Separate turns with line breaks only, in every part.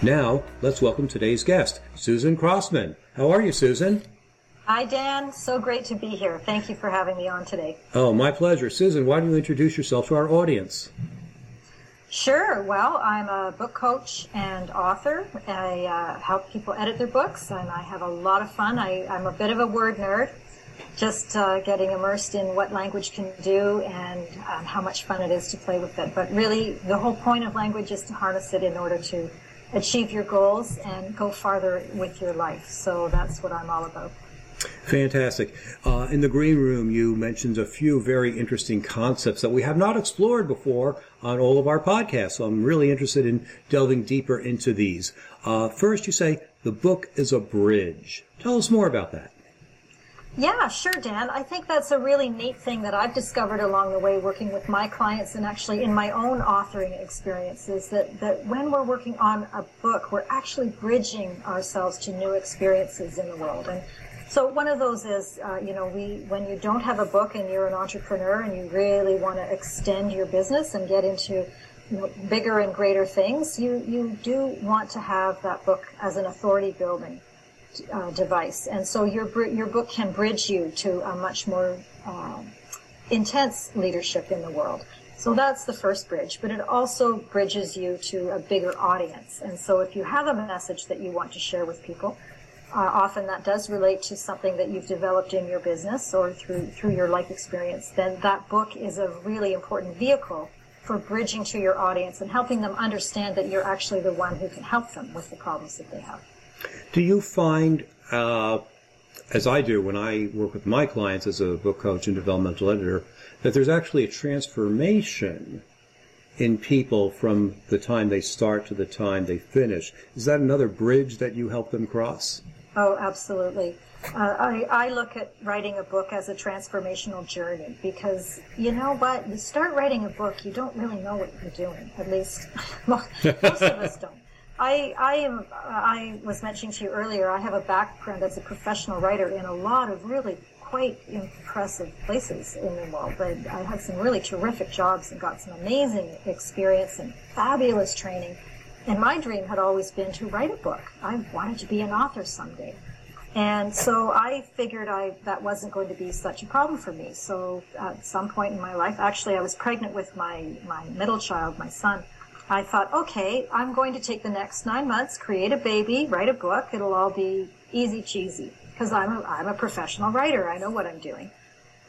Now, let's welcome today's guest, Susan Crossman. How are you, Susan?
Hi, Dan. So great to be here. Thank you for having me on today.
Oh, my pleasure. Susan, why don't you introduce yourself to our audience?
Sure. Well, I'm a book coach and author. I uh, help people edit their books, and I have a lot of fun. I, am a bit of a word nerd, just uh, getting immersed in what language can do and um, how much fun it is to play with it. But really, the whole point of language is to harness it in order to achieve your goals and go farther with your life. So that's what I'm all about.
Fantastic. Uh, in the green room, you mentioned a few very interesting concepts that we have not explored before on all of our podcasts. So I'm really interested in delving deeper into these. Uh, first, you say the book is a bridge. Tell us more about that.
Yeah, sure, Dan. I think that's a really neat thing that I've discovered along the way working with my clients and actually in my own authoring experiences that, that when we're working on a book, we're actually bridging ourselves to new experiences in the world. And so one of those is, uh, you know, we when you don't have a book and you're an entrepreneur and you really want to extend your business and get into you know, bigger and greater things, you, you do want to have that book as an authority building uh, device. And so your, your book can bridge you to a much more uh, intense leadership in the world. So that's the first bridge, but it also bridges you to a bigger audience. And so if you have a message that you want to share with people, uh, often that does relate to something that you've developed in your business or through through your life experience. Then that book is a really important vehicle for bridging to your audience and helping them understand that you're actually the one who can help them with the problems that they have.
Do you find, uh, as I do when I work with my clients as a book coach and developmental editor, that there's actually a transformation in people from the time they start to the time they finish? Is that another bridge that you help them cross?
Oh, absolutely. Uh, I, I look at writing a book as a transformational journey because you know what? You start writing a book, you don't really know what you're doing. At least most of us don't. I, I am. Uh, I was mentioning to you earlier. I have a background as a professional writer in a lot of really quite impressive places in the world. But I had some really terrific jobs and got some amazing experience and fabulous training. And my dream had always been to write a book. I wanted to be an author someday. And so I figured I that wasn't going to be such a problem for me. So at some point in my life, actually, I was pregnant with my my middle child, my son I thought, okay, I'm going to take the next nine months, create a baby, write a book. It'll all be easy cheesy because I'm a, I'm a professional writer. I know what I'm doing.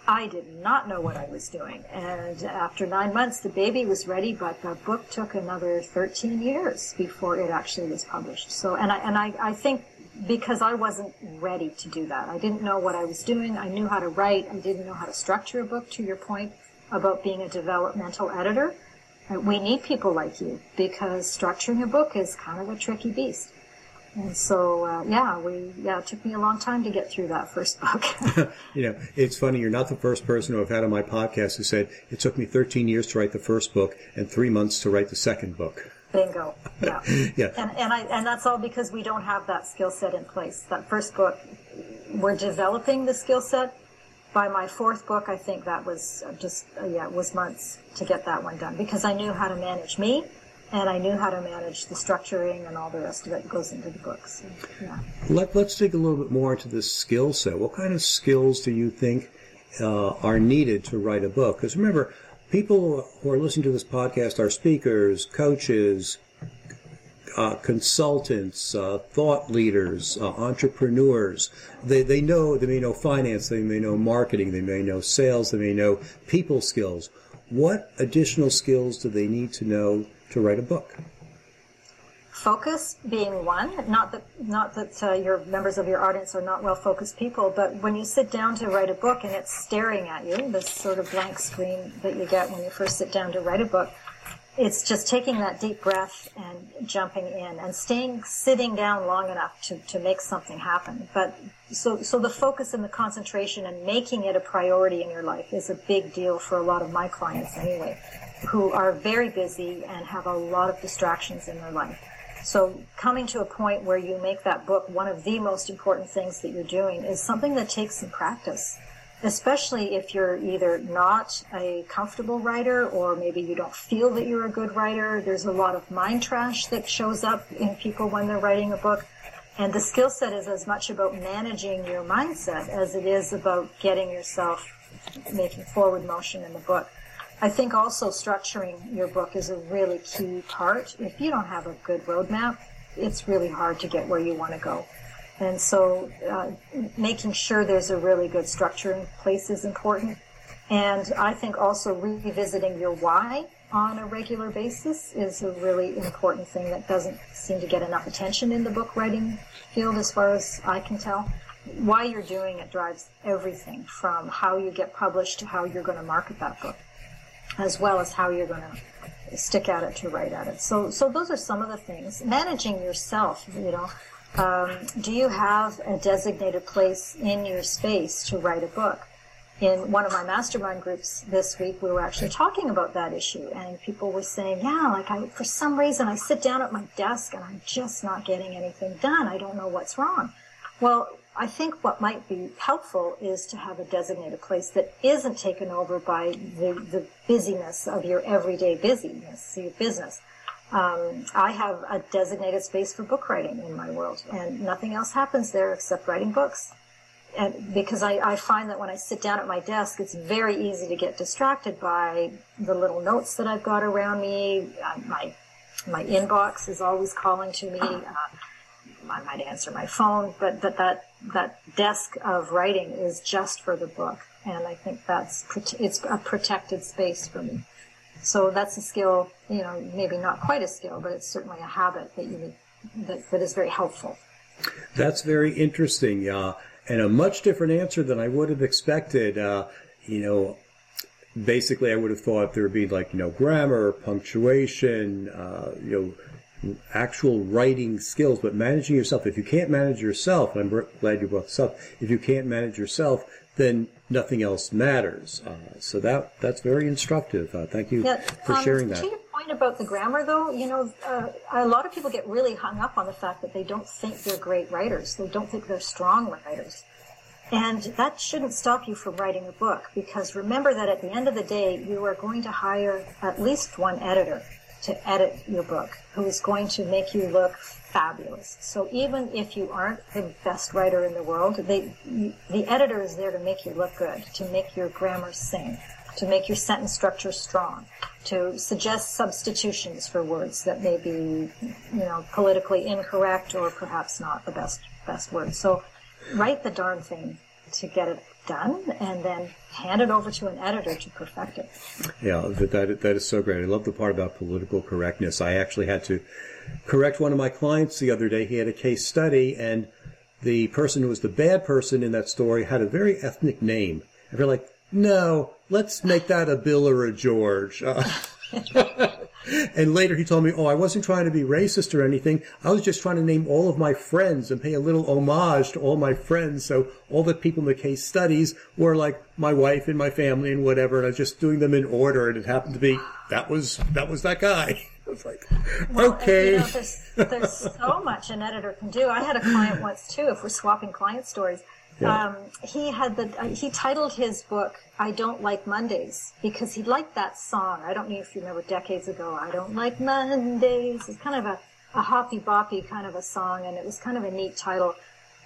I did not know what I was doing. And after nine months, the baby was ready, but the book took another 13 years before it actually was published. So, and I, and I, I think because I wasn't ready to do that. I didn't know what I was doing. I knew how to write. I didn't know how to structure a book to your point about being a developmental editor. We need people like you because structuring a book is kind of a tricky beast. And so, uh, yeah, we yeah, it took me a long time to get through that first book.
you know, it's funny. You're not the first person who I've had on my podcast who said it took me 13 years to write the first book and three months to write the second book.
Bingo. Yeah. yeah. And and I and that's all because we don't have that skill set in place. That first book, we're developing the skill set, by my fourth book, I think that was just, uh, yeah, it was months to get that one done because I knew how to manage me and I knew how to manage the structuring and all the rest of it goes into the books. Yeah.
Let, us dig a little bit more into this skill set. What kind of skills do you think uh, are needed to write a book? Because remember, people who are listening to this podcast are speakers, coaches, uh, consultants, uh, thought leaders, uh, entrepreneurs. They, they know, they may know finance, they may know marketing, they may know sales, they may know people skills. What additional skills do they need to know to write a book?
Focus being one. Not that not that uh, your members of your audience are not well focused people, but when you sit down to write a book and it's staring at you, this sort of blank screen that you get when you first sit down to write a book, it's just taking that deep breath and jumping in and staying sitting down long enough to, to make something happen. But so so the focus and the concentration and making it a priority in your life is a big deal for a lot of my clients anyway who are very busy and have a lot of distractions in their life. So coming to a point where you make that book one of the most important things that you're doing is something that takes some practice especially if you're either not a comfortable writer or maybe you don't feel that you're a good writer. There's a lot of mind trash that shows up in people when they're writing a book. And the skill set is as much about managing your mindset as it is about getting yourself making forward motion in the book. I think also structuring your book is a really key part. If you don't have a good roadmap, it's really hard to get where you want to go. And so uh, making sure there's a really good structure in place is important. And I think also revisiting your why on a regular basis is a really important thing that doesn't seem to get enough attention in the book writing field as far as I can tell. Why you're doing it drives everything from how you get published to how you're going to market that book, as well as how you're going to stick at it to write at it. So, so those are some of the things. Managing yourself, you know, um, do you have a designated place in your space to write a book? In one of my mastermind groups this week, we were actually talking about that issue, and people were saying, "Yeah, like I, for some reason, I sit down at my desk and I'm just not getting anything done. I don't know what's wrong." Well, I think what might be helpful is to have a designated place that isn't taken over by the, the busyness of your everyday busyness, your business. Um, I have a designated space for book writing in my world, and nothing else happens there except writing books. And because I, I find that when I sit down at my desk, it's very easy to get distracted by the little notes that I've got around me. Uh, my my inbox is always calling to me. Uh, I might answer my phone, but that that that desk of writing is just for the book, and I think that's it's a protected space for me. So that's a skill, you know, maybe not quite a skill, but it's certainly a habit that you that, that is very helpful.
That's very interesting, uh, and a much different answer than I would have expected. Uh, you know, basically, I would have thought there would be like you know grammar, punctuation, uh, you know, actual writing skills, but managing yourself. If you can't manage yourself, I'm glad you brought this up. If you can't manage yourself, then nothing else matters. Uh, so that that's very instructive. Uh, thank you yeah, for um, sharing that.
To your point about the grammar, though, you know, uh, a lot of people get really hung up on the fact that they don't think they're great writers. They don't think they're strong writers. And that shouldn't stop you from writing a book because remember that at the end of the day, you are going to hire at least one editor to edit your book who is going to make you look fabulous. So even if you aren't the best writer in the world, they, the editor is there to make you look good, to make your grammar sing, to make your sentence structure strong, to suggest substitutions for words that may be, you know, politically incorrect or perhaps not the best best word. So write the darn thing to get it done and then hand it over to an editor to perfect it.
Yeah, that, that, that is so great. I love the part about political correctness. I actually had to correct one of my clients the other day. He had a case study, and the person who was the bad person in that story had a very ethnic name. And we're like, no, let's make that a Bill or a George. Uh, and later he told me, oh, I wasn't trying to be racist or anything. I was just trying to name all of my friends and pay a little homage to all my friends. So all the people in the case studies were like my wife and my family and whatever. And I was just doing them in order. And it happened to be, that was, that was that guy. It's like, well, okay.
You know, there's, there's so much an editor can do. I had a client once too, if we're swapping client stories. Yeah. Um, he had the uh, he titled his book "I Don't Like Mondays" because he liked that song. I don't know if you remember decades ago. "I Don't Like Mondays." It's kind of a, a hoppy boppy kind of a song, and it was kind of a neat title.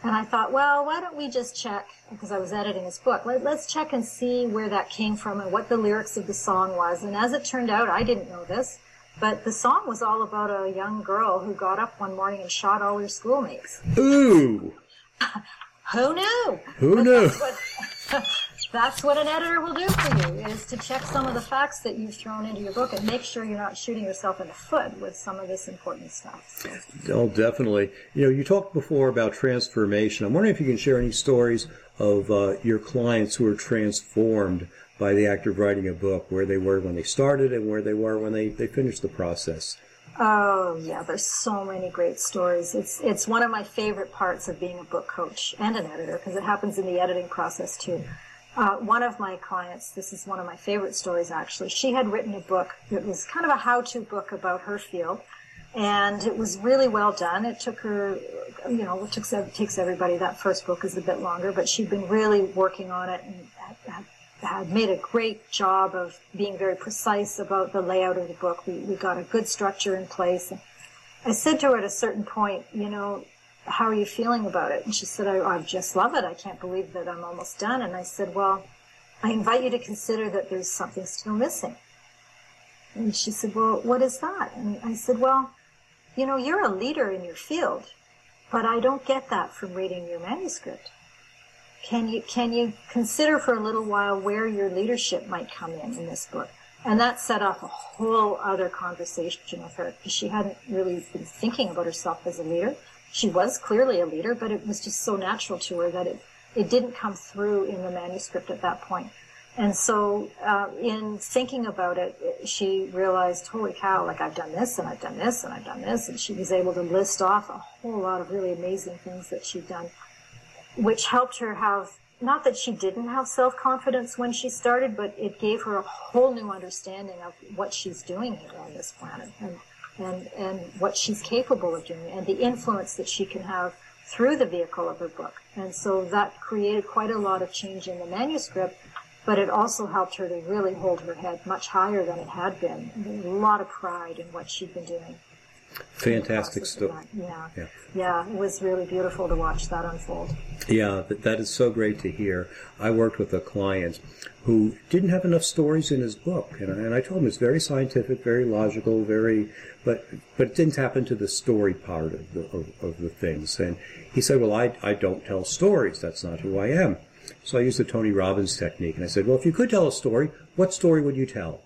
And I thought, well, why don't we just check because I was editing his book. Let, let's check and see where that came from and what the lyrics of the song was. And as it turned out, I didn't know this. But the song was all about a young girl who got up one morning and shot all her schoolmates.
Ooh.
Who knew?
Who but knew?
That's what, that's what, an editor will do for you, is to check some of the facts that you've thrown into your book and make sure you're not shooting yourself in the foot with some of this important stuff. So.
Oh, definitely. You know, you talked before about transformation. I'm wondering if you can share any stories of uh, your clients who are transformed by the act of writing a book, where they were when they started and where they were when they, they finished the process.
Oh yeah, there's so many great stories. It's it's one of my favorite parts of being a book coach and an editor because it happens in the editing process too. Uh, one of my clients, this is one of my favorite stories actually. She had written a book. It was kind of a how-to book about her field, and it was really well done. It took her, you know, it took, takes everybody. That first book is a bit longer, but she'd been really working on it and had, made a great job of being very precise about the layout of the book. We, we got a good structure in place. And I said to her at a certain point, you know, how are you feeling about it? And she said, I, I just love it. I can't believe that I'm almost done. And I said, well, I invite you to consider that there's something still missing. And she said, well, what is that? And I said, well, you know, you're a leader in your field, but I don't get that from reading your manuscript. Can you, can you consider for a little while where your leadership might come in in this book? And that set off a whole other conversation with her because she hadn't really been thinking about herself as a leader she was clearly a leader, but it was just so natural to her that it, it didn't come through in the manuscript at that point. And so, uh, in thinking about it, she realized, holy cow, like I've done this and I've done this and I've done this. And she was able to list off a whole lot of really amazing things that she'd done, which helped her have, not that she didn't have self-confidence when she started, but it gave her a whole new understanding of what she's doing here on this planet. And and, and what she's capable of doing and the influence that she can have through the vehicle of her book. And so that created quite a lot of change in the manuscript, but it also helped her to really hold her head much higher than it had been. A lot of pride in what she'd been doing.
Fantastic stuff.
Yeah. yeah. Yeah. It was really beautiful to watch that unfold.
Yeah, that, that is so great to hear. I worked with a client who didn't have enough stories in his book, and, and I told him it's very scientific, very logical, very, but but it didn't tap into the story part of the of, of the things. And he said, "Well, I I don't tell stories. That's not who I am." So I used the Tony Robbins technique, and I said, "Well, if you could tell a story, what story would you tell?"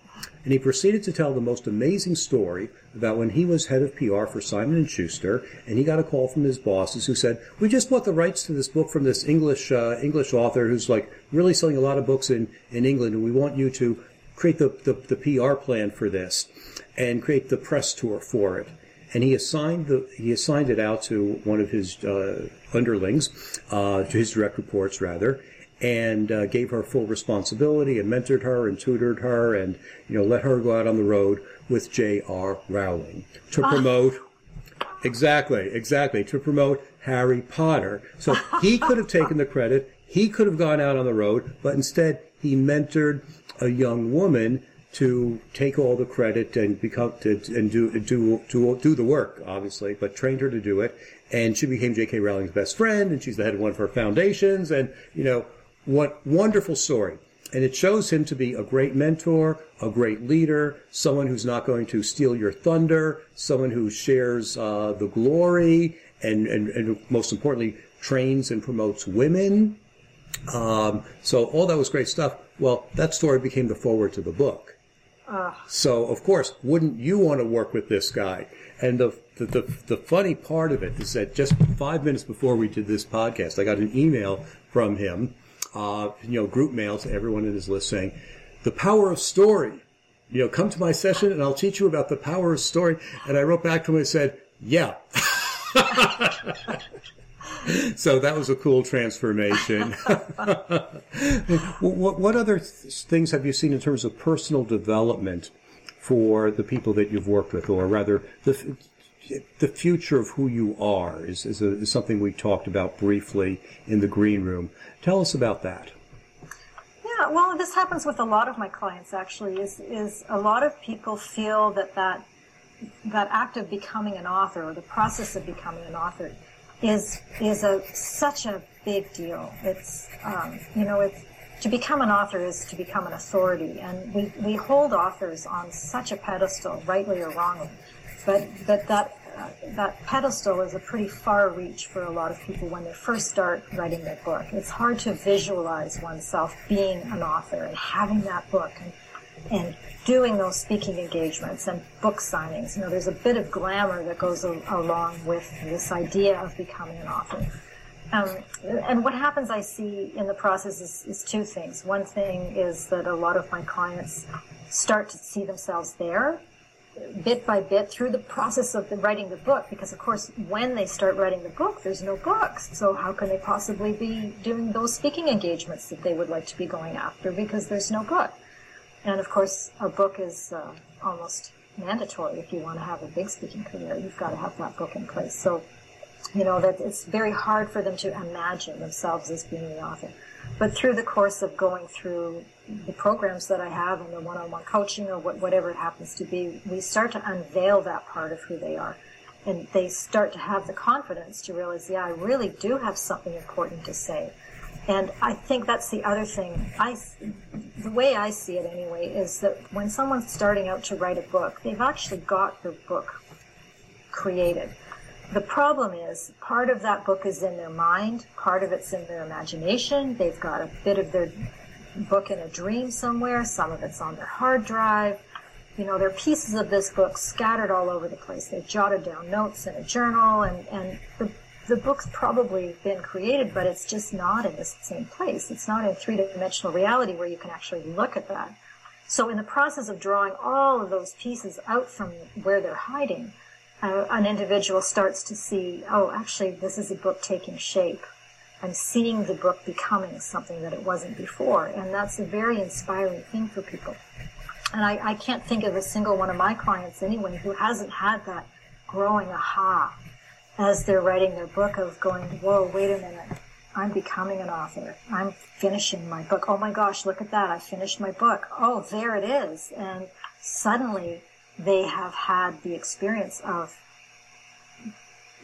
And he proceeded to tell the most amazing story about when he was head of PR for Simon and Schuster, and he got a call from his bosses who said, "We just bought the rights to this book from this English uh, English author who's like really selling a lot of books in in England, and we want you to create the, the, the PR plan for this and create the press tour for it." And he assigned the he assigned it out to one of his uh, underlings, uh, to his direct reports rather, and uh, gave her full responsibility and mentored her and tutored her and you know let her go out on the road with J.R. Rowling to ah. promote exactly exactly to promote Harry Potter. So he could have taken the credit. He could have gone out on the road, but instead he mentored a young woman to take all the credit and become to and do do do do the work, obviously, but trained her to do it. And she became J.K. Rowling's best friend, and she's the head of one of her foundations. And you know, what wonderful story. And it shows him to be a great mentor, a great leader, someone who's not going to steal your thunder, someone who shares uh, the glory, and, and, and most importantly, trains and promotes women. Um, so all that was great stuff. Well, that story became the forward to the book. Uh. So of course, wouldn't you want to work with this guy? And the, the, the the funny part of it is that just five minutes before we did this podcast, I got an email from him uh, you know, group mail to everyone in his list saying, the power of story. You know, come to my session and I'll teach you about the power of story. And I wrote back to him and said, yeah. so that was a cool transformation. what, what, other th- things have you seen in terms of personal development for the people that you've worked with, or rather, the the future of who you are is, is, a, is, something we talked about briefly in the green room. Tell us about that.
Yeah, well, this happens with a lot of my clients. Actually, is is a lot of people feel that that that act of becoming an author or the process of becoming an author is is a such a big deal. It's um, you know it's to become an author is to become an authority, and we, we hold authors on such a pedestal, rightly or wrongly. But but that uh, that pedestal is a pretty far reach for a lot of people when they first start writing their book. It's hard to visualize oneself being an author and having that book and and doing those speaking engagements and book signings. You know, there's a bit of glamour that goes a- along with this idea of becoming an author. Um, and what happens, I see in the process, is, is two things. One thing is that a lot of my clients start to see themselves there bit by bit through the process of the writing the book because of course when they start writing the book there's no books. So how can they possibly be doing those speaking engagements that they would like to be going after because there's no book? And of course a book is uh, almost mandatory. If you want to have a big speaking career you've got to have that book in place. So you know that it's very hard for them to imagine themselves as being the author. But through the course of going through the programs that I have and the one-on-one coaching or whatever it happens to be, we start to unveil that part of who they are. And they start to have the confidence to realize, yeah, I really do have something important to say. And I think that's the other thing. I, the way I see it anyway, is that when someone's starting out to write a book, they've actually got their book created. The problem is part of that book is in their mind, part of it's in their imagination. They've got a bit of their book in a dream somewhere, some of it's on their hard drive. You know, there are pieces of this book scattered all over the place. They've jotted down notes in a journal, and, and the, the book's probably been created, but it's just not in the same place. It's not in three dimensional reality where you can actually look at that. So, in the process of drawing all of those pieces out from where they're hiding, uh, an individual starts to see, oh, actually, this is a book taking shape. I'm seeing the book becoming something that it wasn't before. And that's a very inspiring thing for people. And I, I can't think of a single one of my clients anyway who hasn't had that growing aha as they're writing their book of going, whoa, wait a minute. I'm becoming an author. I'm finishing my book. Oh my gosh, look at that. I finished my book. Oh, there it is. And suddenly they have had the experience of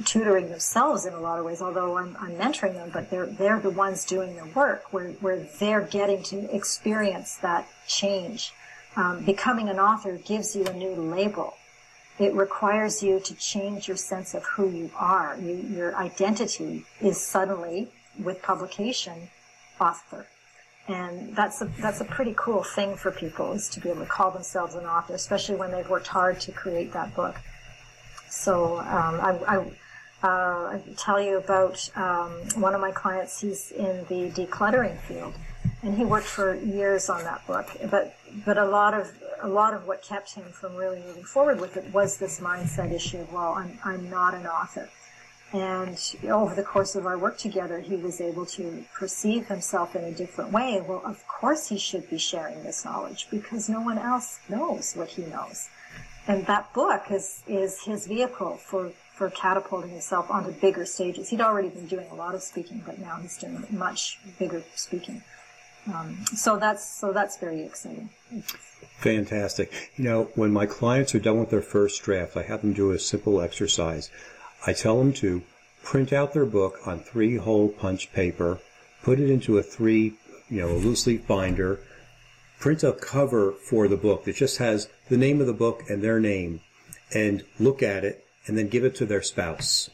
tutoring themselves in a lot of ways, although I'm, I'm mentoring them, but they're, they're the ones doing the work where, where they're getting to experience that change. Um, becoming an author gives you a new label. It requires you to change your sense of who you are. You, your identity is suddenly, with publication, author. And that's a, that's a pretty cool thing for people is to be able to call themselves an author, especially when they've worked hard to create that book. So um, I, I, uh, tell you about um, one of my clients. He's in the decluttering field, and he worked for years on that book. But but a lot of a lot of what kept him from really moving forward with it was this mindset issue of well, I'm I'm not an author. And over the course of our work together, he was able to perceive himself in a different way. Well, of course he should be sharing this knowledge because no one else knows what he knows. And that book is, is his vehicle for, for catapulting himself onto bigger stages. He'd already been doing a lot of speaking, but now he's doing much bigger speaking. Um, so that's so that's very exciting.
Fantastic. You know, when my clients are done with their first draft, I have them do a simple exercise. I tell them to print out their book on three hole punch paper, put it into a three, you know, a loose leaf binder, print a cover for the book that just has the name of the book and their name, and look at it, and then give it to their spouse.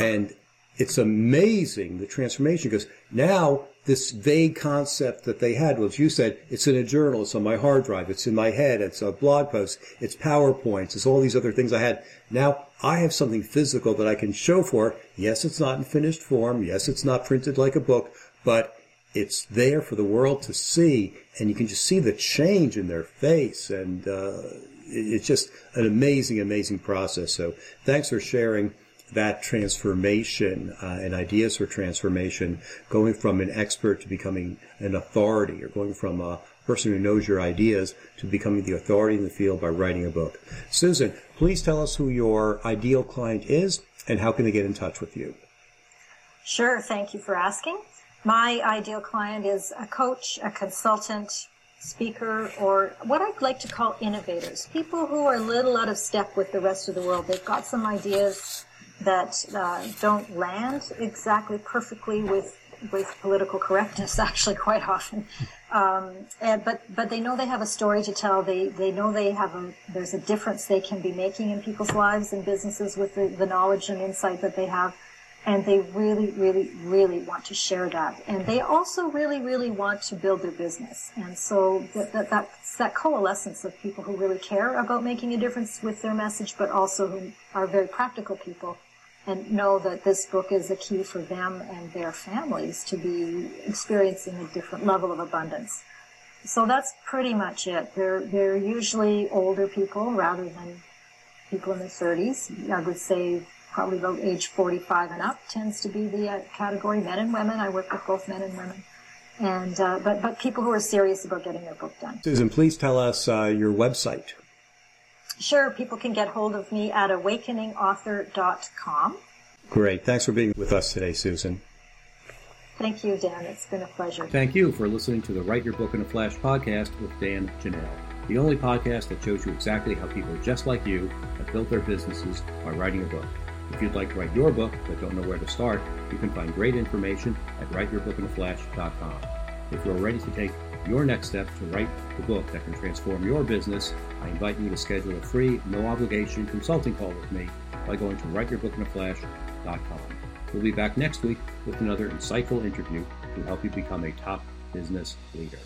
And it's amazing the transformation because now this vague concept that they had was you said it's in a journal, it's on my hard drive, it's in my head, it's a blog post, it's PowerPoints, it's all these other things I had. Now I have something physical that I can show for. Yes, it's not in finished form. Yes, it's not printed like a book, but it's there for the world to see, and you can just see the change in their face, and uh, it's just an amazing, amazing process. So thanks for sharing that transformation uh, and ideas for transformation, going from an expert to becoming an authority, or going from a person who knows your ideas to becoming the authority in the field by writing a book. Susan, please tell us who your ideal client is and how can they get in touch with you?
Sure, thank you for asking. My ideal client is a coach, a consultant, speaker, or what I'd like to call innovators. People who are a little out of step with the rest of the world. They've got some ideas that uh, don't land exactly perfectly with with political correctness actually quite often um, and, but but they know they have a story to tell they they know they have a there's a difference they can be making in people's lives and businesses with the, the knowledge and insight that they have and they really really really want to share that and they also really really want to build their business and so that, that that's that coalescence of people who really care about making a difference with their message but also who are very practical people and know that this book is a key for them and their families to be experiencing a different level of abundance. So that's pretty much it. They're, they're usually older people rather than people in their 30s. I would say probably about age 45 and up tends to be the uh, category. Men and women. I work with both men and women. And, uh, but, but people who are serious about getting their book done.
Susan, please tell us uh, your website.
Sure, people can get hold of me at awakeningauthor.com.
Great. Thanks for being with us today, Susan.
Thank you, Dan. It's been a pleasure.
Thank you for listening to the Write Your Book in a Flash podcast with Dan Janal, the only podcast that shows you exactly how people just like you have built their businesses by writing a book. If you'd like to write your book but don't know where to start, you can find great information at writeyourbookinaflash.com. If you're ready to take your next step to write the book that can transform your business, I invite you to schedule a free, no obligation consulting call with me by going to writeyourbookinaflash.com. We'll be back next week with another insightful interview to help you become a top business leader.